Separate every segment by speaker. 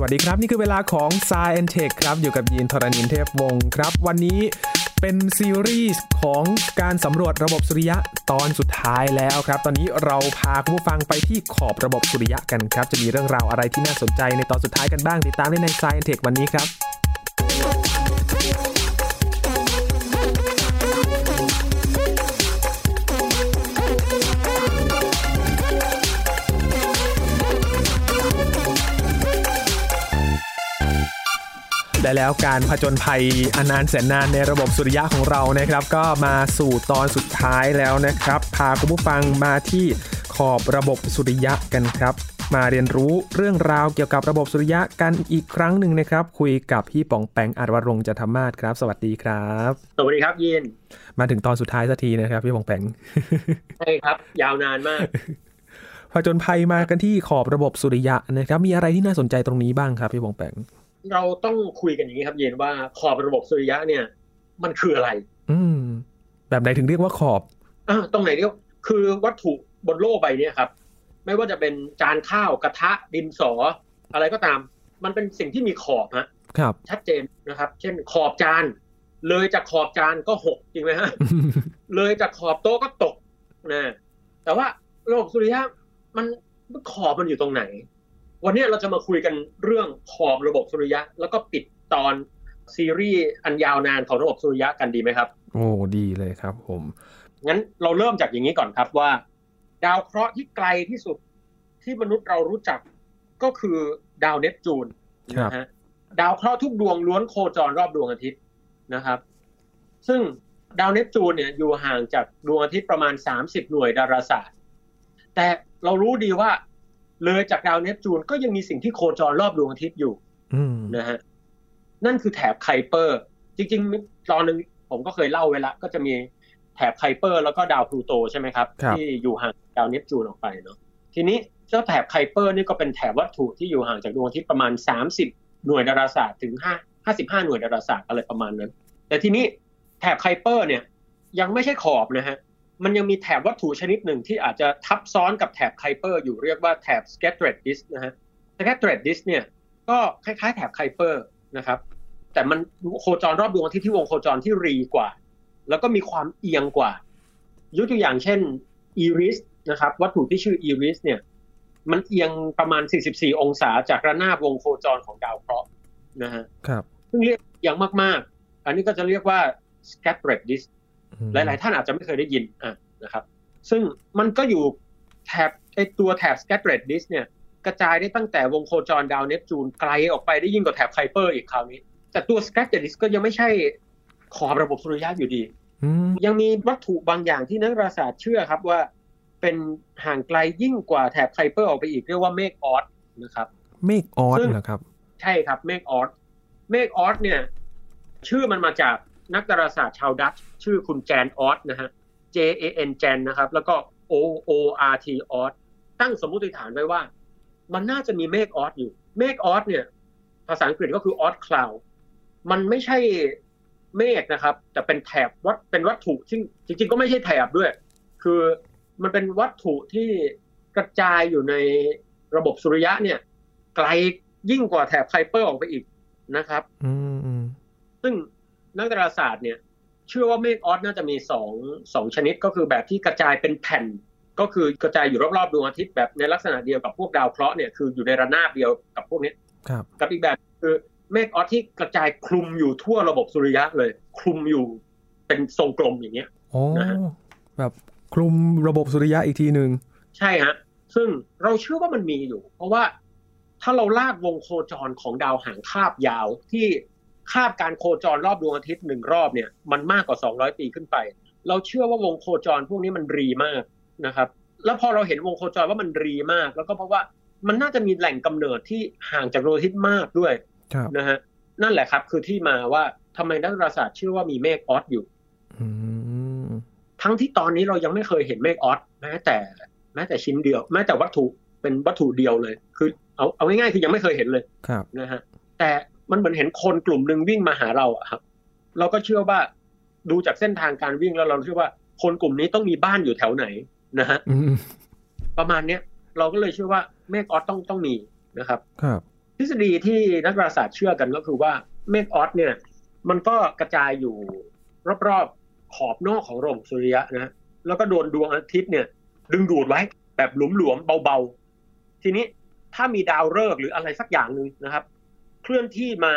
Speaker 1: สวัสดีครับ นี่คือเวลาของ s ายแอนเทคครับ อยู่กับยีนทรณินเทพวงศ์ครับ วันนี้เป็นซีรีส์ของการสำรวจระบบสุริยะตอนสุดท้ายแล้วครับ ตอนนี้เราพาคุณผู้ฟังไปที่ขอบระบบสุริยะกันครับ จะมีเรื่องราวอะไรที่น่าสนใจในตอนสุดท้ายกันบ้างติดตามได้ใน s ายแอนเทควันนี้ครับ และแล้วการผจญภัยอนานแสนนานในระบบสุริยะของเรานะครับ ก็มาสู่ตอนสุดท้ายแล้วนะครับ พาคุณผู้ฟังมาที่ขอบระบบสุริยะกันครับ มาเรียนรู้เรื่องราวเกี่ยวกับระบบสุริยะกันอีกครั้งหนึ่งนะครับ คุยกับพี่ป๋องแปงอัดวรงค์จันทมาศครับ สวัสดีครับ
Speaker 2: สวัสดีครับยิน
Speaker 1: มาถึงตอนสุดท้ายสักทีนะครับ พี่ป๋องแปง
Speaker 2: ใช่ครับ ยาวนานมาก
Speaker 1: ผจญภัยมากันที่ขอบระบบสุริยะนะครับ มีอะไรที่น่าสนใจตรงนี้บ้างครับพี่ป๋องแปง
Speaker 2: เราต้องคุยกันอย่างนี้ครับ เย็นว่าขอบระบบสุริยะเนี่ย มันคืออะไร
Speaker 1: อืม แบบไหนถึงเรียกว่าขอบ
Speaker 2: อ่าตรงไหนเรียกคือวัตถุบนโลกใบเนี้ครับ ไม่ว่าจะเป็นจานข้าวกระทะดินสอ อะไรก็ตาม มันเป็นสิ่งที่มีขอบฮะ
Speaker 1: ครับ
Speaker 2: ชัดเจนนะครับ เช่น ขอบจาน เลยจากขอบจานก็หกจริงไหมฮะเลยจากขอบโต๊ะก็ตกนะแต่ว่าระบบสุริยะมันขอบมันอยู่ตรงไหน วันนี้เราจะมาคุยกันเรื่องขอบระบบสุริยะ แล้วก็ปิดตอนซีรีส์อันยาวนานของระบบสุริยะกันดีไหมครับ
Speaker 1: โอ้ดีเลยครับผม
Speaker 2: งั้นเราเริ่มจากอย่างนี้ก่อนครับว่า ดาวเคราะห์ที่ไกลที่สุดที่มนุษย์เรารู้จักก็คือดาวเนปจูน
Speaker 1: ครับ
Speaker 2: นะฮะดาวเคราะห์ทุกดวงล้วนโคจรรอบดวงอาทิตย์นะครับ ซึ่งดาวเนปจูนเนี่ยอยู่ห่างจากดวงอาทิตย์ประมาณ 30 หน่วยดาราศาสตร์ แต่เรารู้ดีว่า เลยจากดาวเนปจูนก็ยังมีสิ่งที่โคจรรอบดวงอาทิตย์อยู่
Speaker 1: อืม
Speaker 2: นะฮะนั่นคือแถบไคเปอร์ จริงๆ ตอนหนึ่งผมก็เคยเล่าไว้ละ ก็จะมีแถบไคเปอร์ แล้วก็ดาวพลูโตใช่ไหมครับ
Speaker 1: ครับ
Speaker 2: ที่อยู่ห่างจากดาวเนปจูนออกไปเนาะทีนี้เจ้าแถบไคเปอร์นี่ก็เป็นแถบวัตถุที่อยู่ห่างจากดวงอาทิตย์ประมาณ 30 หน่วยดาราศาสตร์ถึง5 55 หน่วยดาราศาสตร์อะไรประมาณนั้น แต่ทีนี้แถบไคเปอร์เนี่ยยังไม่ใช่ขอบนะฮะ มันยังมีแถบวัตถุชนิดหนึ่งที่อาจจะทับซ้อนกับแถบไคเปอร์อยู่เรียกว่าแถบ scattered disk นะฮะ scattered disk เนี่ยก็คล้ายๆแถบไคเปอร์นะครับ แต่มันโคจรรอบดวงอาทิตย์ที่วงโคจรที่รีกว่า แล้วก็มีความเอียงกว่ายกตัวอย่างเช่นอีริสนะครับ วัตถุที่ชื่ออีริสเนี่ยมันเอียงประมาณ 44 องศาจากระนาบวงโคจรของดาวเคราะห์นะฮะ
Speaker 1: ครับ
Speaker 2: ซึ่งเรียกเอียงมากๆ อันนี้ก็จะเรียกว่า scattered disk
Speaker 1: อืม
Speaker 2: หลาย ๆ ท่านอาจจะไม่เคยได้ยินอะนะครับ ซึ่งมันก็อยู่แถบไอตัวแถบ scattered disk เนี่ยกระจายได้ตั้งแต่วงโคจรดาวเนปจูนไกลออกไปได้ยิ่งกว่าแถบไคเปอร์อีกคราวนี้ แต่ตัว scattered disk ก็ยังไม่ใช่ขอบระบบสุริยะอยู่ดี
Speaker 1: อืม
Speaker 2: ยังมีวัตถุบางอย่างที่นักดาราศาสตร์เชื่อครับว่าเป็นห่างไกลยิ่งกว่าแถบไคเปอร์ออกไปอีกเรียกว่าเมฆออร์ตนะครับ
Speaker 1: เมฆออร์ต
Speaker 2: ซึ่ง
Speaker 1: เหรอครับ
Speaker 2: ใช่ครับเมฆออร์ตเมฆออร์ตเนี่ย ชื่อมันมาจาก นักดาราศาสตร์ชาวดัตช์ชื่อคุณแจนออร์ตนะฮะ J A N แจนนะครับ แล้วก็ O O R T ออร์ตตั้งสมมติฐานไว้ว่า มันน่าจะมีเมฆออร์ตอยู่ เมฆออร์ตเนี่ย ภาษาอังกฤษก็คือ Oort cloud มันไม่ใช่เมฆนะครับ แต่เป็นแถบวัดเป็นวัตถุซึ่งจริง ๆ ก็ไม่ใช่แถบด้วย คือมันเป็นวัตถุที่กระจายอยู่ในระบบสุริยะเนี่ย ไกลยิ่งกว่าแถบไคเปอร์ออกไปอีกนะครับ
Speaker 1: อืมอืม
Speaker 2: ซึ่ง นักดาราศาสตร์เนี่ยเชื่อว่าเมฆออสน่าจะมีสองสองชนิดก็คือแบบที่กระจายเป็นแผ่น ก็คือกระจายอยู่รอบๆดวงอาทิตย์แบบในลักษณะเดียวกับพวกดาวเคราะห์เนี่ยคืออยู่ในระนาบเดียวกับพวกนี้
Speaker 1: ครับ
Speaker 2: กับอีกแบบคือเมฆออสที่กระจายคลุมอยู่ทั่วระบบสุริยะเลย คลุมอยู่เป็นทรงกลมอย่างเงี้ย
Speaker 1: โอ้
Speaker 2: นะฮะ
Speaker 1: แบบคลุมระบบสุริยะอีกทีหนึ่ง
Speaker 2: ใช่ฮะซึ่งเราเชื่อว่ามันมีอยู่ เพราะว่าถ้าเราลากวงโคจรของดาวหางคาบยาวที่ คาบการโคจรรอบดวงอาทิตย์หนึ่งรอบเนี่ยมันมากกว่า 200 ปีขึ้นไป เราเชื่อว่าวงโคจรพวกนี้มันรีมากนะครับแล้วพอเราเห็นวงโคจรว่ามันรีมาก แล้วก็เพราะว่ามันน่าจะมีแหล่งกำเนิดที่ห่างจากดวงอาทิตย์มากด้วย
Speaker 1: ครับ
Speaker 2: นะฮะนั่นแหละครับ คือที่มาว่าทำไมนักดาราศาสตร์เชื่อว่ามีเมฆออสอยู่
Speaker 1: อืม
Speaker 2: ทั้งที่ตอนนี้เรายังไม่เคยเห็นเมฆออสแม้แต่ แม้แต่ชิ้นเดียว แม้แต่วัตถุเป็นวัตถุเดียวเลย คือ เอาเอาง่ายๆคือยังไม่เคยเห็นเลย
Speaker 1: ครับ
Speaker 2: นะฮะแต่ มันเหมือนเห็นคนกลุ่มหนึ่งวิ่งมาหาเราอะครับ เราก็เชื่อว่าดูจากเส้นทางการวิ่งแล้วเราเชื่อว่า คนกลุ่มนี้ต้องมีบ้านอยู่แถวไหนนะฮะ
Speaker 1: อืม
Speaker 2: ประมาณเนี้ยเราก็เลยเชื่อว่าเมฆออสต้องต้องมีนะครับ
Speaker 1: ครับ
Speaker 2: ทฤษฎีที่นักดาราศาสตร์เชื่อกันก็คือว่าเมฆออสเนี่ย มันก็กระจายอยู่รอบๆขอบนอกของระบบสุริยะนะแล้วก็โดนดวงอาทิตย์เนี่ย ดึงดูดไว้แบบหลวมๆเบาๆ ทีนี้ถ้ามีดาวฤกษ์หรืออะไรสักอย่างหนึ่งนะครับ เคลื่อนที่มา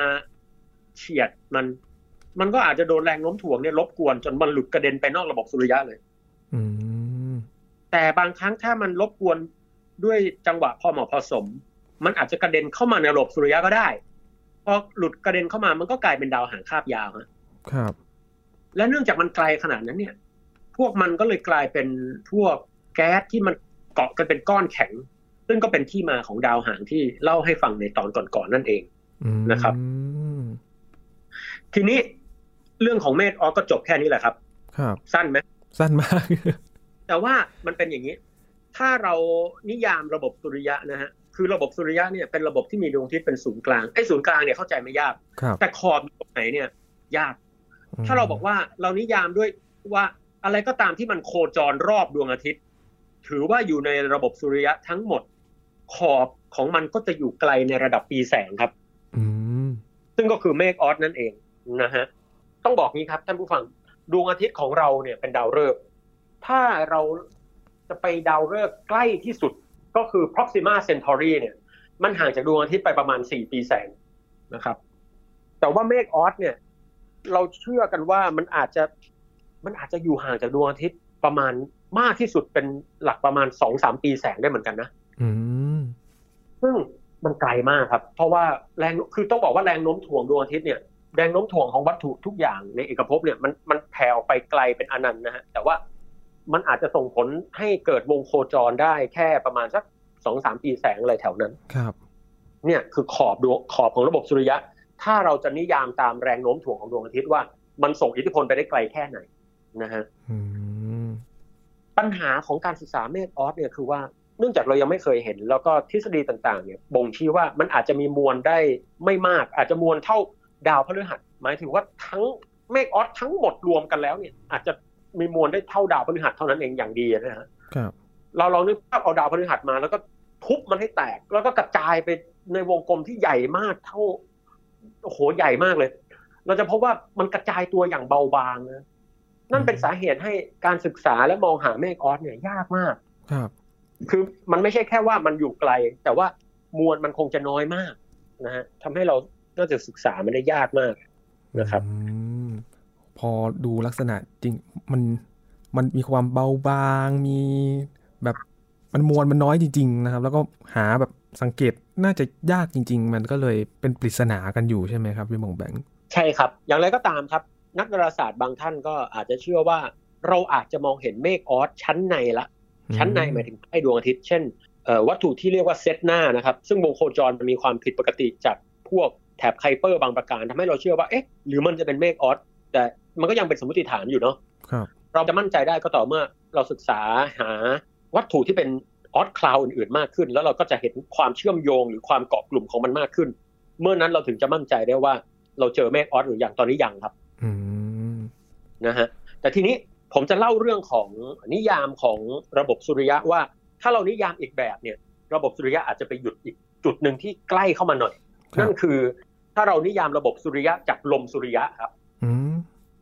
Speaker 2: เฉียดมัน มันก็อาจจะโดนแรงโน้มถ่วงเนี่ยรบกวนจนมันหลุดกระเด็นไปนอกระบบสุริยะเลย
Speaker 1: อืม
Speaker 2: แต่บางครั้งถ้ามันรบกวนด้วยจังหวะพอเหมาะพอสม มันอาจจะกระเด็นเข้ามาในระบบสุริยะก็ได้พอหลุดกระเด็นเข้ามามันก็กลายเป็นดาวหางคาบยาวฮะ
Speaker 1: ครับ
Speaker 2: และเนื่องจากมันไกลขนาดนั้นเนี่ย พวกมันก็เลยกลายเป็นพวกแก๊สที่มันเกาะกันเป็นก้อนแข็ง ซึ่งก็เป็นที่มาของดาวหางที่เล่าให้ฟังในตอนก่อนๆนั่นเอง
Speaker 1: อืม
Speaker 2: นะครับ ทีนี้เรื่องของเมธออสก็จบแค่นี้แหละครับ
Speaker 1: ครับ
Speaker 2: สั้นไหม
Speaker 1: สั้นมาก
Speaker 2: แต่ว่ามันเป็นอย่างนี้ ถ้าเรานิยามระบบสุริยะนะฮะคือระบบสุริยะเนี่ยเป็นระบบที่มีดวงอาทิตย์เป็นศูนย์กลางไอ้ศูนย์กลางเนี่ยเข้าใจไม่ยาก
Speaker 1: ครับ
Speaker 2: แต่ขอบอยู่ตรงไหนเนี่ย ยาก ถ้าเราบอกว่าเรานิยามด้วยว่าอะไรก็ตามที่มันโคจรรอบดวงอาทิตย์ ถือว่าอยู่ในระบบสุริยะทั้งหมด ขอบของมันก็จะอยู่ไกลในระดับปีแสงครับ
Speaker 1: อืม
Speaker 2: ซึ่งก็คือเมฆออสนั่นเองนะฮะต้องบอกงี้ครับท่านผู้ฟังดวงอาทิตย์ของเราเนี่ยเป็นดาวฤกษ์ถ้าเราจะไปดาวฤกษ์ใกล้ที่สุดก็คือ Proxima Centauri เนี่ย มันห่างจากดวงอาทิตย์ไปประมาณ 4 ปีแสงนะครับ แต่ว่าเมฆออสเนี่ย เราเชื่อกันว่ามันอาจจะมันอาจจะอยู่ห่างจากดวงอาทิตย์ประมาณมากที่สุดเป็นหลักประมาณ2-3ปีแสงได้เหมือนกันนะ
Speaker 1: อืม
Speaker 2: ซึ่ง มันไกลมากครับ เพราะว่าแรงคือต้องบอกว่าแรงโน้มถ่วงดวงอาทิตย์เนี่ยแรงโน้มถ่วงของวัตถุทุกอย่างในเอกภพเนี่ยมันมันแผ่ออกไปไกลเป็นอนันต์นะฮะแต่ว่ามันอาจจะส่งผลให้เกิดวงโคจรได้แค่ประมาณสักสองสามปีแสงอะไรแถวนั้น
Speaker 1: ครับ
Speaker 2: เนี่ยคือขอบดวงขอบของระบบสุริยะ ถ้าเราจะนิยามตามแรงโน้มถ่วงของดวงอาทิตย์ว่ามันส่งอิทธิพลไปได้ไกลแค่ไหนนะฮะ
Speaker 1: อืม
Speaker 2: ปัญหาของการศึกษาเมฆออสเนี่ยคือว่า เนื่องจากเรายังไม่เคยเห็น แล้วก็ทฤษฎีต่างๆเนี่ยบ่งชี้ว่ามันอาจจะมีมวลได้ไม่มาก อาจจะมวลเท่าดาวพฤหัส หมายถึงว่าทั้งเมฆออสทั้งหมดรวมกันแล้วเนี่ย อาจจะมีมวลได้เท่าดาวพฤหัสเท่านั้นเองอย่างดีนะฮะ
Speaker 1: ครับ
Speaker 2: เราลองนึกภาพเอาดาวพฤหัสมา แล้วก็ทุบมันให้แตก แล้วก็กระจายไปในวงกลมที่ใหญ่มากเท่าโอ้โหใหญ่มากเลย เราจะพบว่ามันกระจายตัวอย่างเบาบางนะนั่นเป็นสาเหตุให้การศึกษาและมองหาเมฆออสเนี่ยยากมาก
Speaker 1: ครับ
Speaker 2: คือมันไม่ใช่แค่ว่ามันอยู่ไกล แต่ว่ามวลมันคงจะน้อยมากนะฮะทำให้เราน่าจะศึกษามันได้ยากมากนะครับ
Speaker 1: อืมพอดูลักษณะจริงมันมันมีความเบาบางมีแบบมันมวลมันน้อยจริง ๆ นะครับ แล้วก็หาแบบสังเกตน่าจะยากจริง ๆ มันก็เลยเป็นปริศนากันอยู่ใช่ไหมครับพี่หมงแบงค์
Speaker 2: ใช่ครับ อย่างไรก็ตามครับ นักดาราศาสตร์บางท่านก็อาจจะเชื่อว่า เราอาจจะมองเห็นเมฆออสชั้นในละ ชั้นในหมายถึงใกล้ดวงอาทิตย์ เช่นเอ่อวัตถุที่เรียกว่าเซตหน้านะครับ ซึ่งวงโคจรมันมีความผิดปกติจากพวกแถบไคเปอร์บางประการทำให้เราเชื่อว่าเอ๊ะหรือมันจะเป็นเมฆออสแต่มันก็ยังเป็นสมมติฐานอยู่เนาะ
Speaker 1: ครับ
Speaker 2: เราจะมั่นใจได้ก็ต่อเมื่อเราศึกษาหาวัตถุที่เป็นออสคลาวอื่นๆมากขึ้น แล้วเราก็จะเห็นความเชื่อมโยงหรือความเกาะกลุ่มของมันมากขึ้น เมื่อนั้นเราถึงจะมั่นใจได้ว่า เราเจอเมฆออสหรือยังตอนนี้ยังครับ
Speaker 1: อืม
Speaker 2: นะฮะแต่ทีนี้ ผมจะเล่าเรื่องของนิยามของระบบสุริยะว่า ถ้าเรานิยามอีกแบบเนี่ย ระบบสุริยะอาจจะไปหยุดอีกจุดหนึ่งที่ใกล้เข้ามาหน่อย
Speaker 1: ครับ
Speaker 2: นั่นคือ ถ้าเรานิยามระบบสุริยะจากลมสุริยะครับ
Speaker 1: อืม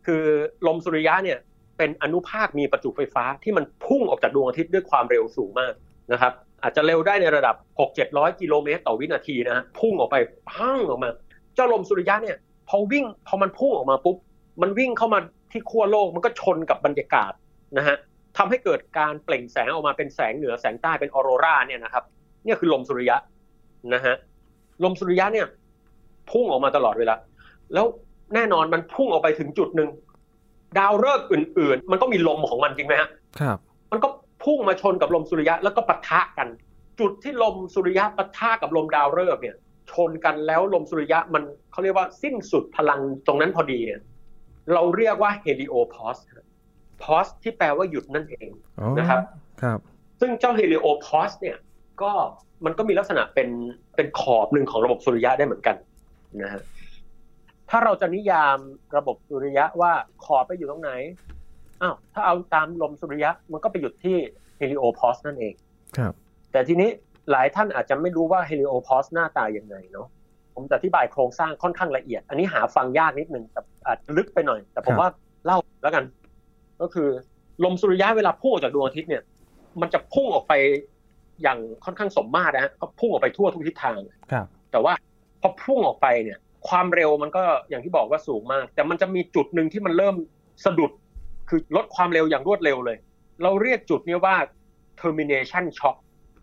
Speaker 2: คือลมสุริยะเนี่ยเป็นอนุภาคมีประจุไฟฟ้าที่มันพุ่งออกจากดวงอาทิตย์ด้วยความเร็วสูงมากนะครับ อาจจะเร็วได้ในระดับ 6 700 กิโลเมตรต่อวินาทีนะฮะพุ่งออกไปพังออกมา เจ้าลมสุริยะเนี่ย พอวิ่งพอมันพุ่งออกมาปุ๊บมันวิ่งเข้ามา ที่ขั้วโลกมันก็ชนกับบรรยากาศนะฮะทำให้เกิดการเปล่งแสงออกมาเป็นแสงเหนือแสงใต้เป็นออโรราเนี่ยนะครับเนี่ยคือลมสุริยะนะฮะลมสุริยะเนี่ย พุ่งออกมาตลอดเวลาแล้วแน่นอนมันพุ่งออกไปถึงจุดหนึ่งดาวฤกษ์อื่น ๆ มันก็มีลมของมันจริงไหมฮะ
Speaker 1: ครับ
Speaker 2: มันก็พุ่งมาชนกับลมสุริยะแล้วก็ปะทะกัน จุดที่ลมสุริยะปะทะกับลมดาวฤกษ์เนี่ย ชนกันแล้วลมสุริยะมันเขาเรียกว่าสิ้นสุดพลังตรงนั้นพอดีเนี่ย เราเรียกว่า heliopause pause ที่แปลว่าหยุดนั่นเอง
Speaker 1: อ๋อ
Speaker 2: นะครับ
Speaker 1: ครับ
Speaker 2: ซึ่งเจ้า heliopause เนี่ยก็มันก็มีลักษณะเป็นเป็นขอบหนึ่งของระบบสุริยะได้เหมือนกันนะฮะถ้าเราจะนิยามระบบสุริยะว่าขอบไปอยู่ตรงไหนอ้าวถ้าเอาตามลมสุริยะมันก็ไปหยุดที่ heliopause นั่นเอง
Speaker 1: ครับ
Speaker 2: แต่ทีนี้หลายท่านอาจจะไม่รู้ว่า heliopause หน้าตายังไงเนาะ ผมจะอธิบายโครงสร้างค่อนข้างละเอียด อันนี้หาฟังยากนิดนึงแต่อาจลึกไปหน่อย แต่ผมว่าเล่าแล้วกัน ก็คือ ลมสุริยะเวลาพุ่งออกจากดวงอาทิตย์เนี่ย มันจะพุ่งออกไปอย่างค่อนข้างสมมาตรนะฮะก็พุ่งออกไปทั่วทุกทิศทาง
Speaker 1: ครับ
Speaker 2: แต่ว่าพอพุ่งออกไปเนี่ย ความเร็วมันก็อย่างที่บอกว่าสูงมาก แต่มันจะมีจุดหนึ่งที่มันเริ่มสะดุดคือลดความเร็วอย่างรวดเร็วเลย เราเรียกจุดนี้ว่า termination shock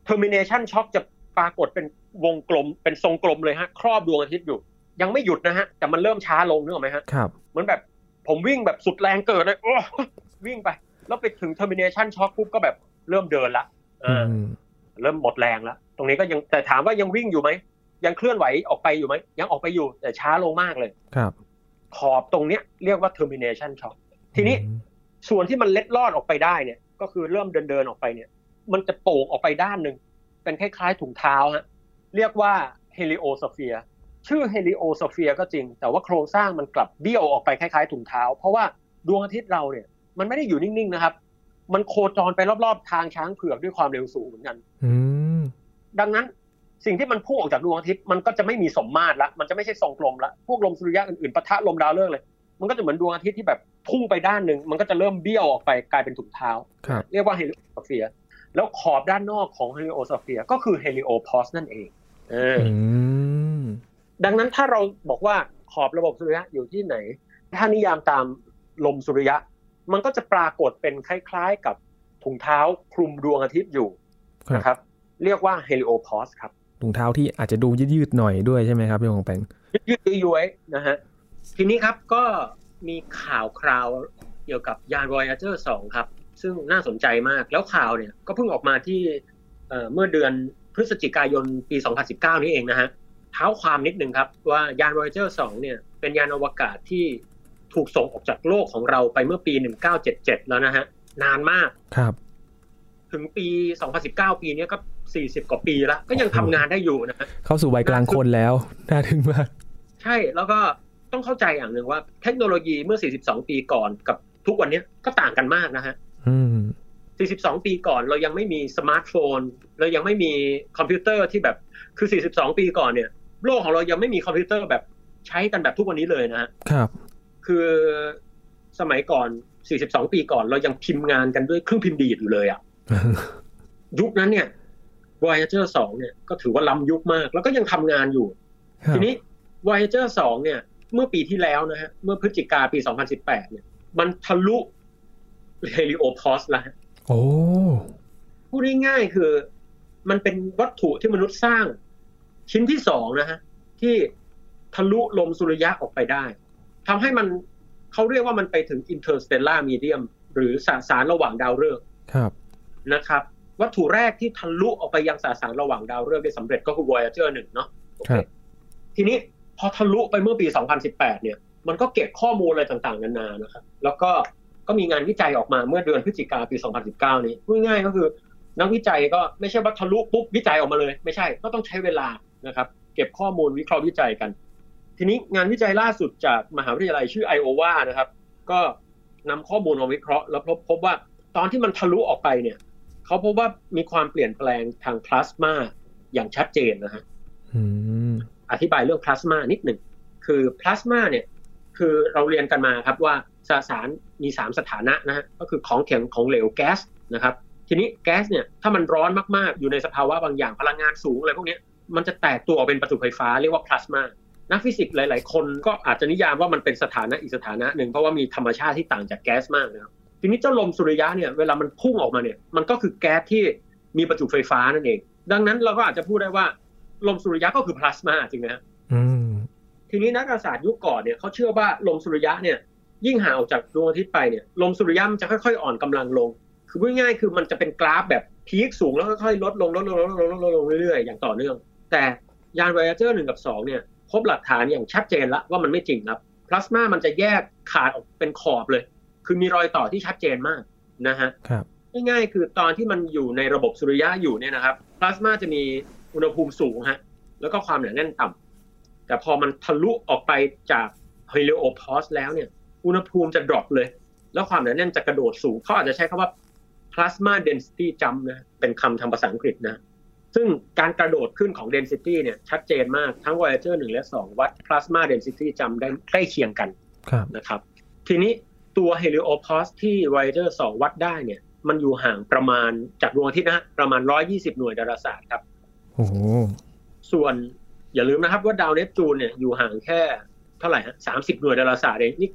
Speaker 2: termination shock จะ ปรากฏเป็นวงกลมเป็นทรงกลมเลยฮะ ครอบดวงอาทิตย์อยู่ ยังไม่หยุดนะฮะ แต่มันเริ่มช้าลงนึกออกไหมฮะ
Speaker 1: ครับ
Speaker 2: เหมือนแบบผมวิ่งแบบสุดแรงเกิดเลยโอ้วิ่งไป แล้วไปถึง termination shock ปุ๊บก็แบบเริ่มเดินละ
Speaker 1: อื
Speaker 2: อ่า
Speaker 1: ม
Speaker 2: เริ่มหมดแรงแล้ว ตรงนี้ก็ยังแต่ถามว่ายังวิ่งอยู่ไหม ยังเคลื่อนไหวออกไปอยู่ไหม ยังออกไปอยู่แต่ช้าลงมากเลย
Speaker 1: ครับ
Speaker 2: ขอบตรงเนี้ยเรียกว่า termination shock ทีนี้
Speaker 1: อืม
Speaker 2: ส่วนที่มันเล็ดลอดออกไปได้เนี่ย ก็คือเริ่มเดินเดินๆออกไปเนี่ย มันจะโป่งออกไปด้านหนึ่ง เป็นคล้ายๆถุงเท้าฮะเรียกว่า heliosphere ชื่อ heliosphere ก็จริง แต่ว่าโครงสร้างมันกลับเบี้ยวออกไปคล้ายๆถุงเท้า เพราะว่าดวงอาทิตย์เราเนี่ย มันไม่ได้อยู่นิ่งๆนะครับ มันโคจรไปรอบๆทางช้างเผือกด้วยความเร็วสูงเหมือนกัน
Speaker 1: อืม
Speaker 2: ดังนั้นสิ่งที่มันพุ่งออกจากดวงอาทิตย์มันก็จะไม่มีสมมาตรละ มันจะไม่ใช่ทรงกลมละ พวกลมสุริยะอื่นๆปะทะลมดาวฤกษ์เลย มันก็จะเหมือนดวงอาทิตย์ที่แบบพุ่งไปด้านหนึ่ง มันก็จะเริ่มเบี้ยวออกไปกลายเป็นถุงเท้า
Speaker 1: ครับ
Speaker 2: เรียกว่า heliosphere แล้วขอบด้านนอกของ heliosphere ก็คือ heliopause นั่นเองเอออ
Speaker 1: อืม
Speaker 2: ดังนั้นถ้าเราบอกว่าขอบระบบสุริยะอยู่ที่ไหน ถ้านิยามตามลมสุริยะ มันก็จะปรากฏเป็นคล้ายๆกับถุงเท้าคลุมดวงอาทิตย์อยู่
Speaker 1: ครับ
Speaker 2: นะครับ เรียกว่าเฮลิโอพอสครับ
Speaker 1: ถุงเท้าที่อาจจะดูยืดๆหน่อยด้วยใช่ไหมครับพี่ของแปง
Speaker 2: ยืดๆย้วยๆนะฮะทีนี้ครับก็มีข่าวคราวเกี่ยวกับยาน Voyager 2ครับ ซึ่งน่าสนใจมากแล้วข่าวเนี่ยก็เพิ่งออกมาที่เอ่อเมื่อเดือนพฤศจิกายนปี 2019 นี้เองนะฮะเท้าความนิดนึงครับ ว่ายาน Voyager 2เนี่ย เป็นยานอวกาศที่ถูกส่งออกจากโลกของเราไปเมื่อปี 1977 แล้วนะฮะ นานมาก
Speaker 1: ครับ
Speaker 2: ถึงปี 2019 ปีเนี้ยก็ 40 กว่าปีแล้ว ก็ยังทำงานได้อยู่นะฮะ
Speaker 1: เข้าสู่วัยกลางคนแล้ว น่าทึ่งมาก
Speaker 2: ใช่แล้วก็ต้องเข้าใจอย่างหนึ่งว่าเทคโนโลยีเมื่อ 42 ปีก่อนกับทุกวันนี้ก็ต่างกันมากนะฮะ
Speaker 1: อืม
Speaker 2: 42 ปีก่อนเรายังไม่มีสมาร์ทโฟน เรายังไม่มีคอมพิวเตอร์ที่แบบคือ 42 ปีก่อนเนี่ย โลกของเรายังไม่มีคอมพิวเตอร์แบบใช้กันแบบทุกวันนี้เลยนะฮะ
Speaker 1: ครับ
Speaker 2: คือสมัยก่อน 42 ปีก่อนเรายังพิมพ์งานกันด้วยเครื่องพิมพ์ดีดอยู่เลยอะยุคนั้นเนี่ย Voyager 2 เนี่ยก็ถือว่าล้ำยุคมาก แล้วก็ยังทำงานอยู่
Speaker 1: ครับ
Speaker 2: ทีนี้ Voyager 2 เนี่ย เมื่อปีที่แล้วนะฮะเมื่อพฤศจิกาปี 2018 เนี่ย มันทะลุ Heliopause แล้วฮะ
Speaker 1: โอ้
Speaker 2: พูดง่ายๆคือ มันเป็นวัตถุที่มนุษย์สร้าง ชิ้นที่สองนะฮะ ที่ทะลุลมสุริยะออกไปได้ทำให้มันเขาเรียกว่ามันไปถึง interstellar medium หรือสสารระหว่างดาวฤกษ์
Speaker 1: ครับ
Speaker 2: นะครับ วัตถุแรกที่ทะลุออกไปยังสสารระหว่างดาวฤกษ์ได้สำเร็จก็คือ Voyager 1เนาะโอ
Speaker 1: ครั
Speaker 2: เค
Speaker 1: บ
Speaker 2: ทีนี้พอทะลุไปเมื่อปี 2018 เนี่ย มันก็เก็บข้อมูลอะไรต่างๆ นานานะครับ แล้วก็ ก็มีงานวิจัยออกมาเมื่อเดือนพฤศจิกาปี 2019 นี้พูดง่ายๆก็คือ นักวิจัยก็ไม่ใช่ว่าทะลุปุ๊บวิจัยออกมาเลย ไม่ใช่ก็ต้องใช้เวลานะครับเก็บข้อมูลวิเคราะห์วิจัยกัน ทีนี้งานวิจัยล่าสุดจากมหาวิทยาลัยชื่อไอโอวานะครับ ก็นำข้อมูลมาวิเคราะห์แล้วพบพบว่าตอนที่มันทะลุออกไปเนี่ยเขาพบว่ามีความเปลี่ยนแปลงทางพลาสมาอย่างชัดเจนนะฮะ
Speaker 1: อืม
Speaker 2: อธิบายเรื่องพลาสมานิดหนึ่งคือพลาสมาเนี่ย คือเราเรียนกันมาครับว่าสสารมีสามสถานะนะฮะก็คือของแข็งของเหลวแก๊สนะครับ ทีนี้แก๊สเนี่ยถ้ามันร้อนมากๆ อยู่ในสภาวะบางอย่างพลังงานสูงอะไรพวกนี้มันจะแตกตัวออกเป็นประจุไฟฟ้าเรียกว่าพลาสมานักฟิสิกส์หลาย ๆ คนก็อาจจะนิยามว่ามันเป็นสถานะอีกสถานะหนึ่งเพราะว่ามีธรรมชาติที่ต่างจากแก๊สมากนะครับทีนี้เจ้าลมสุริยะเนี่ยเวลามันพุ่งออกมาเนี่ยมันก็คือแก๊สที่มีประจุไฟฟ้านั่นเอง ดังนั้นเราก็อาจจะพูดได้ว่า ลมสุริยะก็คือพลาสมาจริงไหมฮะ ทีนี้นักดาราศาสตร์ยุคก่อนเนี่ยเขาเชื่อว่าลมสุริยะเนี่ยยิ่งห่างออกจากดวงอาทิตย์ไปเนี่ยลมสุริยะมันจะค่อยๆ อ่อนกำลังลง คือพูดง่ายๆคือมันจะเป็นกราฟแบบพีคสูงแล้วค่อยๆลดลงลดลงลดลงลดลงลดลงเรื่อยๆอย่างต่อเนื่อง แต่ยาน Voyager หนึ่งกับสองเนี่ยพบหลักฐานอย่างชัดเจนแล้วว่ามันไม่จริงครับพลาสมามันจะแยกขาดออกเป็นขอบเลย คือมีรอยต่อที่ชัดเจนมากนะฮะ
Speaker 1: ครับ
Speaker 2: ง่ายๆคือตอนที่มันอยู่ในระบบสุริยะอยู่เนี่ยนะครับพลาสมาจะมีอุณหภูมิสูงฮะแล้วก็ความหนาแน่นต่ำ แต่พอมันทะลุออกไปจาก heliopause แล้วเนี่ย อุณหภูมิจะ drop เลย แล้วความหนาแน่นจะกระโดดสูงเขาอาจจะใช้คำว่า plasma density jump นะ เป็นคำทางภาษาอังกฤษนะ ซึ่งการกระโดดขึ้นของ density เนี่ยชัดเจนมาก ทั้ง Voyager 1 และ 2 วัด plasma density จำได้ใกล้เคียงกัน
Speaker 1: ครับ
Speaker 2: นะครับ ทีนี้ตัว Heliopause ที่ Voyager 2 วัดได้เนี่ย มันอยู่ห่างประมาณจากดวงอาทิตย์นะฮะประมาณ 120 หน่วยดาราศาสตร์ครับ
Speaker 1: โอ้โห
Speaker 2: ส่วน อย่าลืมนะครับว่าดาวเนปจูนเนี่ยอยู่ห่างแค่เท่าไหร่ฮะ30หน่วยดาราศาสตร์เองนี่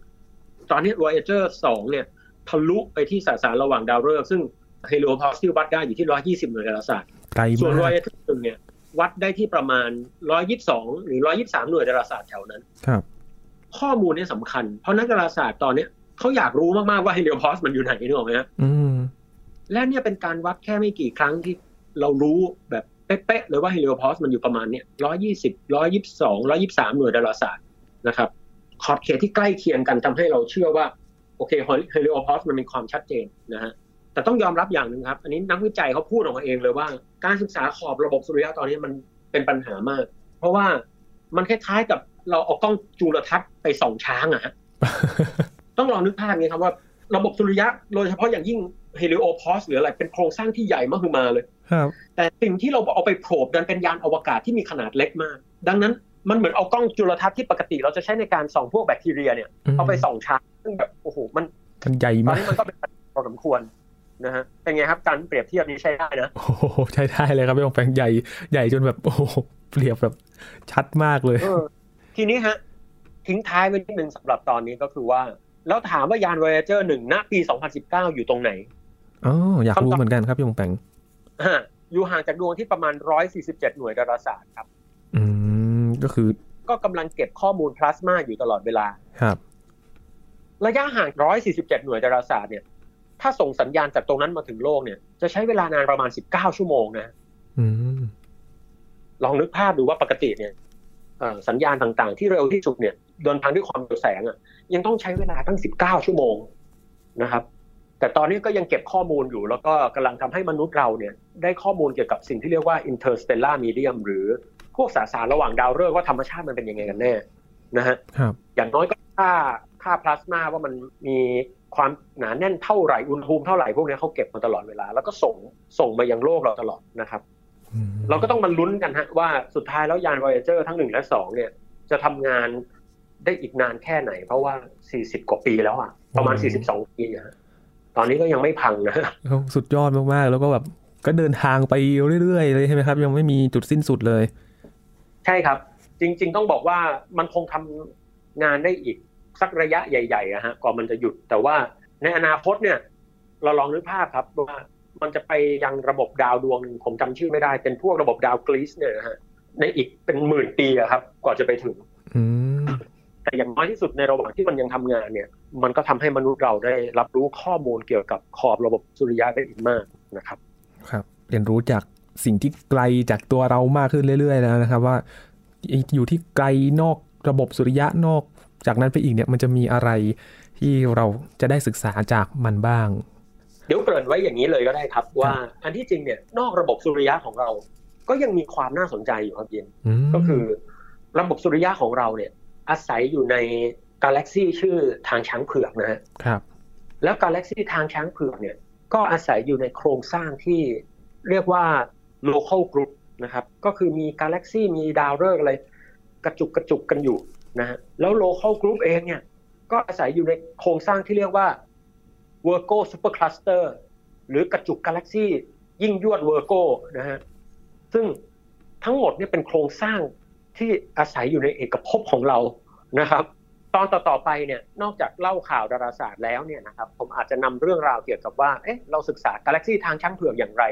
Speaker 2: ตอนนี้ Voyager 2เนี่ยทะลุไปที่สสารระหว่างดาวฤกษ์ซึ่ง Heliopause ที่วัดได้อยู่ที่120หน่วยดาราศาสตร์
Speaker 1: ไกล
Speaker 2: ส่วน
Speaker 1: มาก
Speaker 2: Voyager 1เนี่ยวัดได้ที่ประมาณ122หรือ123หน่วยดาราศาสตร์แถวนั้น
Speaker 1: ครับ
Speaker 2: ข้อมูลเนี่ยสำคัญ เพราะนักดาราศาสตร์ตอนเนี้ยเขาอยากรู้มากๆว่า Heliopause มันอยู่ไหนนึกออกไหมฮะ
Speaker 1: อืม
Speaker 2: และเนี่ยเป็นการวัดแค่ไม่กี่ครั้งที่เรารู้แบบ เป๊ะๆเลยว่า Heliopause มันอยู่ประมาณเนี่ย120 122 123หน่วยดาราศาสตร์นะครับขอบเขตที่ใกล้เคียงกันทำให้เราเชื่อว่าโอเค Heliopause มันมีความชัดเจนนะฮะแต่ต้องยอมรับอย่างหนึ่งครับ อันนี้นักวิจัยเขาพูดออกมาเองเลยว่า การศึกษาขอบระบบสุริยะตอนนี้มันเป็นปัญหามาก เพราะว่ามันคล้ายๆกับเราเอากล้องจุลทรรศน์ไปส่องช้างอะฮะต้องลองนึกภาพนี้ครับว่าระบบสุริยะโดยเฉพาะอย่างยิ่ง Heliopause หรืออะไรเป็นโครงสร้างที่ใหญ่มากคือมาเลย
Speaker 1: ครับ
Speaker 2: แต่สิ่งที่เราเอาไปโผล่ดันเป็นยานอวกาศที่มีขนาดเล็กมาก ดังนั้นมันเหมือนเอากล้องจุลทรรศน์ที่ปกติเราจะใช้ในการส่องพวกแบคทีเรียเนี่ย
Speaker 1: อืม
Speaker 2: เอาไปส่องช้างซึ่งแบบโอ้โหมัน
Speaker 1: มันใหญ่
Speaker 2: ตอน
Speaker 1: มาก
Speaker 2: นี้มันก็เป็นปัญหาพอสมควรนะฮะเป็นไงครับการเปรียบเทียบนี้ใช้ได้นะ
Speaker 1: โอ้โหใช่ได้เลยครับพี่ปองแปงใหญ่ใหญ่จนแบบโอ้โหเปรียบแบบชัดมากเลย
Speaker 2: เออทีนี้ฮะทิ้งท้ายไว้นิดนึงสำหรับตอนนี้ก็คือว่า แล้วถามว่ายาน Voyager 1ณปี 2019 อยู่ตรงไหน
Speaker 1: อ๋ออยากรู้เหมือนกันครับพี่ปองแปง
Speaker 2: อ่าอยู่ห่างจากดวงที่ประมาณ 147 หน่วยดาราศาสตร์ครับ
Speaker 1: อืม ก็คือ
Speaker 2: ก็กำลังเก็บข้อมูลพลาสมาอยู่ตลอดเวลา
Speaker 1: ครับ
Speaker 2: ระยะห่าง 147 หน่วยดาราศาสตร์เนี่ย ถ้าส่งสัญญาณจากตรงนั้นมาถึงโลกเนี่ย จะใช้เวลานานประมาณ 19 ชั่วโมงนะ
Speaker 1: อืม
Speaker 2: ลองนึกภาพดูว่าปกติเนี่ยเอ่อสัญญาณต่างๆ ที่เร็วที่สุดเนี่ยเดินทางด้วยความเร็วแสงอะ ยังต้องใช้เวลาตั้ง 19 ชั่วโมงนะครับ แต่ตอนนี้ก็ยังเก็บข้อมูลอยู่ แล้วก็กำลังทำให้มนุษย์เราเนี่ยได้ข้อมูลเกี่ยวกับสิ่งที่เรียกว่า interstellar medium หรือพวกสสารระหว่างดาวฤกษ์ว่าธรรมชาติมันเป็นยังไงกันแน่นะฮะ
Speaker 1: ครับ
Speaker 2: อย่างน้อยก็ค่าค่าพลาสมาว่ามันมีความหนาแน่นเท่าไหร่อุณหภูมิเท่าไหร่พวกนี้เขาเก็บมาตลอดเวลา แล้วก็ส่งส่งมายังโลกเราตลอดนะครับ
Speaker 1: อืม
Speaker 2: เราก็ต้องมาลุ้นกันฮะว่าสุดท้ายแล้วยาน Voyager ทั้งหนึ่งและสองเนี่ย จะทำงานได้อีกนานแค่ไหน เพราะว่า 40 กว่าปีแล้วอะประมาณ 42 ปีอะฮะ ตอนนี้ก็ยังไม่พังนะ
Speaker 1: สุดยอดมากๆ แล้วก็แบบก็เดินทางไปเรื่อยๆเลยใช่ไหมครับ ยังไม่มีจุดสิ้นสุดเลย
Speaker 2: ใช่ครับ จริง ๆ ต้องบอกว่ามันคงทำงานได้อีกสักระยะใหญ่ๆอะฮะก่อนมันจะหยุด แต่ว่าในอนาคตเนี่ย เราลองนึกภาพครับว่ามันจะไปยังระบบดาวดวงหนึ่งผมจำชื่อไม่ได้ เป็นพวกระบบดาวกรีซเนี่ยนะฮะในอีกเป็นหมื่นปีอะครับกว่าจะไปถึง
Speaker 1: อืม
Speaker 2: แต่อย่างน้อยที่สุดในระหว่างที่มันยังทำงานเนี่ย มันก็ทำให้มนุษย์เราได้รับรู้ข้อมูลเกี่ยวกับขอบระบบสุริยะได้อีกมากนะครับ
Speaker 1: ครับ เรียนรู้จากสิ่งที่ไกลจากตัวเรามากขึ้นเรื่อยๆแล้วนะครับ ว่าอยู่ที่ไกลนอกระบบสุริยะนอก จากนั้นไปอีกเนี่ยมันจะมีอะไรที่เราจะได้ศึกษาจากมันบ้าง
Speaker 2: เดี๋ยวเกริ่นไว้อย่างนี้เลยก็ได้ครับ ว่าอันที่จริงเนี่ยนอกระบบสุริยะของเรา ก็ยังมีความน่าสนใจอยู่ครับเย็น
Speaker 1: ม
Speaker 2: ก็คือ ระบบสุริยะของเราเนี่ย อาศัยอยู่ในกาแล็กซีชื่อทางช้างเผือกนะฮะ
Speaker 1: ครับ
Speaker 2: แล้วกาแล็กซีทางช้างเผือกเนี่ย ก็อาศัยอยู่ในโครงสร้างที่เรียกว่า local group นะครับ ก็คือมีกาแล็กซีมีดาวฤกษ์อะไร กระจุกกระจุกกันอยู่นะฮะแล้ว local group เองเนี่ย ก็อาศัยอยู่ในโครงสร้างที่เรียกว่า Virgo supercluster หรือกระจุกกาแล็กซียิ่งยวด Virgo นะฮะซึ่งทั้งหมดเนี่ยเป็นโครงสร้างที่อาศัยอยู่ในเอกภพของเรา นะครับ ตอนต่อๆไปเนี่ยนอกจากเล่าข่าวดาราศาสตร์แล้วเนี่ยนะครับผมอาจจะนำเรื่องราวเกี่ยวกับว่าเอ๊ะเราศึกษากาแล็กซีทางช้างเผือกอย่างไร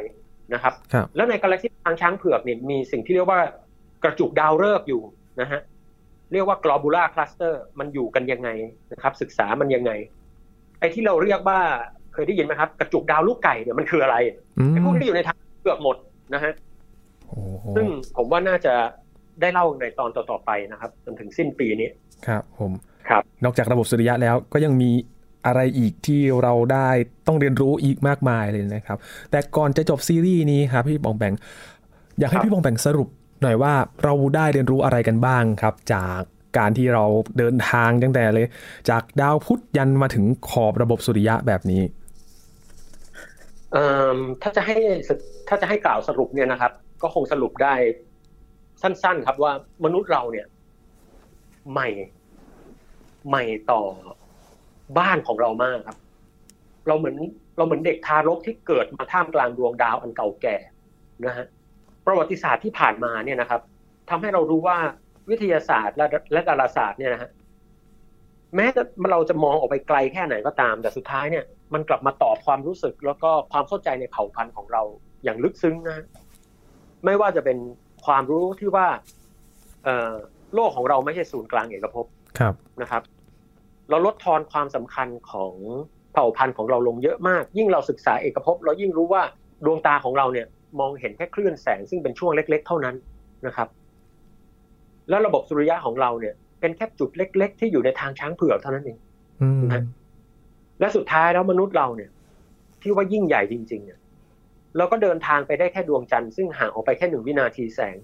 Speaker 2: นะครับ
Speaker 1: ครับ
Speaker 2: แล้วในกาแล็กซีทางช้างเผือกเนี่ยมีสิ่งที่เรียกว่ากระจุกดาวฤกษ์อยู่นะฮะเรียกว่า globular cluster มันอยู่กันยังไงนะครับ ศึกษามันยังไง ไอ้ที่เราเรียกว่าเคยได้ยินไหมครับ กระจุกดาวลูกไก่เนี่ยมันคืออะไร
Speaker 1: อืม
Speaker 2: ไอ้พวกที่อยู่ในทางเผือกหมดนะฮะ
Speaker 1: โอ้โห
Speaker 2: ซึ่งผมว่าน่าจะได้เล่าในตอนต่อๆไปนะครับ จนถึงสิ้นปีนี้
Speaker 1: ครับผม
Speaker 2: ครับ
Speaker 1: นอกจากระบบสุริยะแล้วก็ยังมีอะไรอีกที่เราได้ต้องเรียนรู้อีกมากมายเลยนะครับ แต่ก่อนจะจบซีรีส์นี้ครับพี่บองแบงอยากให้
Speaker 2: ครับ
Speaker 1: พี่บองแบงสรุปหน่อยว่าเราได้เรียนรู้อะไรกันบ้างครับ จากการที่เราเดินทางตั้งแต่เลย จากดาวพุธยันมาถึงขอบระบบสุริยะแบบนี้
Speaker 2: เอิ่มถ้าจะให้สถ้าจะให้กล่าวสรุปเนี่ยนะครับ ก็คงสรุปได้สั้น ๆ ครับว่ามนุษย์เราเนี่ย ใหม่ ใหม่ต่อบ้านของเรามากครับ เราเหมือนเราเหมือนเด็กทารกที่เกิดมาท่ามกลางดวงดาวอันเก่าแก่นะฮะประวัติศาสตร์ที่ผ่านมาเนี่ยนะครับทำให้เรารู้ว่าวิทยาศาสตร์และและดาราศาสตร์เนี่ยนะฮะแม้จะเราจะมองออกไปไกลแค่ไหนก็ตาม แต่สุดท้ายเนี่ย มันกลับมาตอบความรู้สึก แล้วก็ความเข้าใจในเผ่าพันธุ์ของเราอย่างลึกซึ้งนะ ไม่ว่าจะเป็นความรู้ที่ว่า เออ โลกของเราไม่ใช่ศูนย์กลางเอกภพ
Speaker 1: ครับ
Speaker 2: นะครับ เราลดทอนความสำคัญของเผ่าพันธุ์ของเราลงเยอะมาก ยิ่งเราศึกษาเอกภพเรายิ่งรู้ว่าดวงตาของเราเนี่ย มองเห็นแค่คลื่นแสงซึ่งเป็นช่วงเล็ก ๆ เท่านั้นนะครับ แล้วระบบสุริยะของเราเนี่ย เป็นแค่จุดเล็ก ๆ ที่อยู่ในทางช้างเผือกเท่านั้นเอง
Speaker 1: อืม
Speaker 2: และสุดท้ายแล้วมนุษย์เราเนี่ย ที่ว่ายิ่งใหญ่จริง ๆ เนี่ย เราก็เดินทางไปได้แค่ดวงจันทร์ซึ่งห่างออกไปแค่หนึ่งวินาทีแสง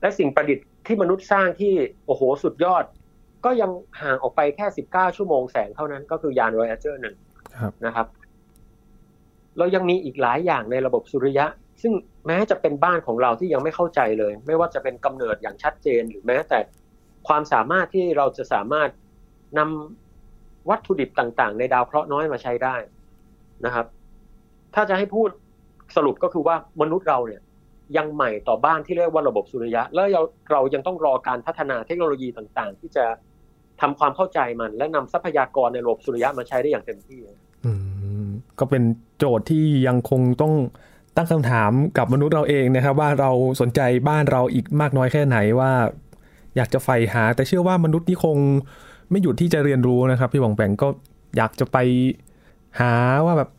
Speaker 2: และสิ่งประดิษฐ์ที่มนุษย์สร้างที่โอ้โหสุดยอด ก็ยังห่างออกไปแค่สิบเก้าชั่วโมงแสงเท่านั้นก็คือยาน Voyager หนึ่ง
Speaker 1: ครับ
Speaker 2: นะครับ เรายังมีอีกหลายอย่างในระบบสุริยะ ซึ่งแม้จะเป็นบ้านของเราที่ยังไม่เข้าใจเลย ไม่ว่าจะเป็นกำเนิดอย่างชัดเจนหรือแม้แต่ความสามารถที่เราจะสามารถนำวัตถุดิบต่างๆ ในดาวเคราะห์น้อยมาใช้ได้นะครับ ถ้าจะให้พูดสรุปก็คือว่ามนุษย์เราเนี่ย ยังใหม่ต่อบ้านที่เรียกว่าระบบสุริยะ แล้วเราเรายังต้องรอการพัฒนาเทคโนโลยีต่างๆ ที่จะทำความเข้าใจมัน และนำทรัพยากรในระบบสุริยะมาใช้ได้อย่างเต็มที่
Speaker 1: ก็เป็นโจทย์ที่ยังคงต้องตั้งคำถามกับมนุษย์เราเองนะครับ ว่าเราสนใจบ้านเราอีกมากน้อยแค่ไหนว่า อยากจะใฝ่หา แต่เชื่อว่ามนุษย์นี่คงไม่หยุดที่จะเรียนรู้นะครับ พี่หวังแปงก็อยากจะไปหาว่าแบบ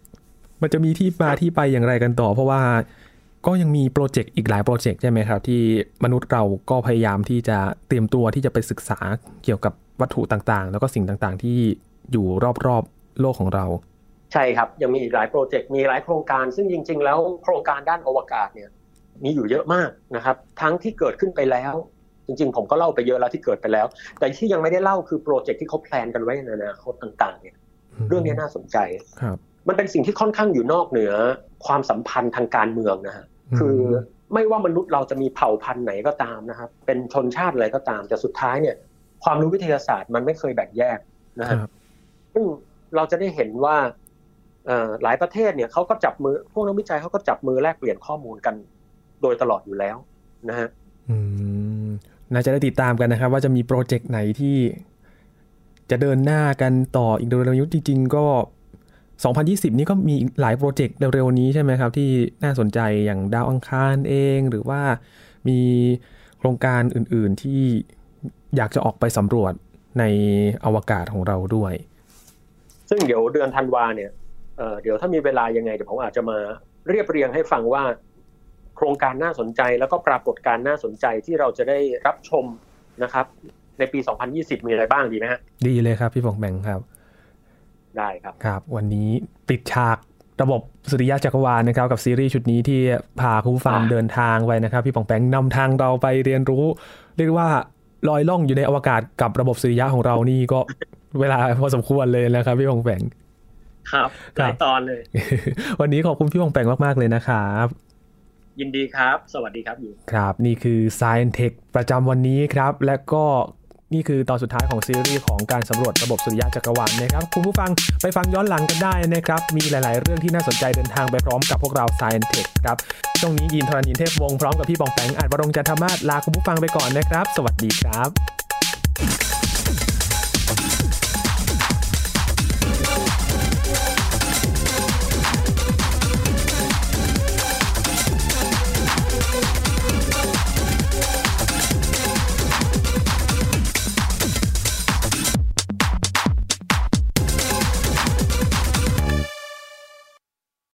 Speaker 1: มันจะมีที่มาที่ไปอย่างไรกันต่อ เพราะว่า ก็ยังมีโปรเจกต์อีกหลายโปรเจกต์ใช่ไหมครับ ที่มนุษย์เราก็พยายามที่จะเตรียมตัวที่จะไปศึกษาเกี่ยวกับวัตถุต่างๆ แล้วก็สิ่งต่างๆ ที่อยู่รอบๆโลกของเรา
Speaker 2: ใช่ครับ ยังมีอีกหลายโปรเจกต์มีหลายโครงการ ซึ่งจริง ๆ แล้วโครงการด้านอวกาศเนี่ยมีอยู่เยอะมากนะครับ ทั้งที่เกิดขึ้นไปแล้ว จริง ๆ ผมก็เล่าไปเยอะแล้วที่เกิดไปแล้ว แต่ที่ยังไม่ได้เล่าคือโปรเจกต์ที่เขาแพลนกันไว้ในอนาคตต่างๆเนี่ยเรื่องนี้น่าสนใจ
Speaker 1: ครับ
Speaker 2: มันเป็นสิ่งที่ค่อนข้างอยู่นอกเหนือความสัมพันธ์ทางการเมืองนะฮะ คือไม่ว่ามนุษย์เราจะมีเผ่าพันธุ์ไหนก็ตามนะครับ เป็นชนชาติอะไรก็ตามแต่สุดท้ายเนี่ย ความรู้วิทยาศาสตร์มันไม่เคยแบ่งแยกนะฮะ
Speaker 1: ครับ
Speaker 2: ซึ่งเราจะได้เห็นว่าเอ่อหลายประเทศเนี่ยเขาก็จับมือพวกนักวิจัยเขาก็จับมือแลกเปลี่ยนข้อมูลกัน โดยตลอดอยู่แล้วนะฮะ
Speaker 1: อืมน่าจะได้ติดตามกันนะครับ ว่าจะมีโปรเจกต์ไหนที่จะเดินหน้ากันต่ออีกเร็วๆนี้จริงๆก็ 2020 นี่ก็มีหลายโปรเจกต์เร็วๆนี้ใช่ไหมครับ ที่น่าสนใจอย่างดาวอังคารเอง หรือว่ามีโครงการอื่นๆที่อยากจะออกไปสำรวจในอวกาศของเราด้วย
Speaker 2: ซึ่งเดี๋ยวเดือนธันวาเนี่ยเอ่อเดี๋ยวถ้ามีเวลายังไงเดี๋ยวผมอาจจะมาเรียบเรียงให้ฟังว่า โครงการน่าสนใจแล้วก็ปรากฏการณ์น่าสนใจที่เราจะได้รับชมนะครับ ในปี 2020 มีอะไรบ้างดีไหมฮะ
Speaker 1: ดีเลยครับพี่ฟองแบงครับ
Speaker 2: ได้ครับ
Speaker 1: ครับ วันนี้ปิดฉากระบบสุริยะจักรวาลนะครับกับซีรีส์ชุดนี้ที่พาคุณผู้ฟัง
Speaker 2: อ่า
Speaker 1: เดินทางไปนะครับ พี่ปองแปงนำทางเราไปเรียนรู้ เรียกว่าลอยล่องอยู่ในอวกาศกับระบบสุริยะของเรานี่ก็เวลาพอสมควรเลยนะครับ พี่ปองแปง
Speaker 2: ครับหลายตอนเลย
Speaker 1: วันนี้ขอบคุณพี่ปองแปงมากๆเลยนะครับ
Speaker 2: ยินดีครับ สวัสดีครับอยู่
Speaker 1: ครับ นี่คือ Science Tech ประจำวันนี้ครับ และก็ นี่คือตอนสุดท้ายของซีรีส์ของการสำรวจระบบสุริยะจักรวาลนะครับ คุณผู้ฟังไปฟังย้อนหลังกันได้นะครับ มีหลาย ๆ เรื่องที่น่าสนใจเดินทางไปพร้อมกับพวกเรา Science Tech ครับช่วงนี้ยินทรณินเทพวงศ์พร้อมกับพี่บองแปงอาจวรงจันทมาศลาคุณผู้ฟังไปก่อนนะครับ สวัสดีครับ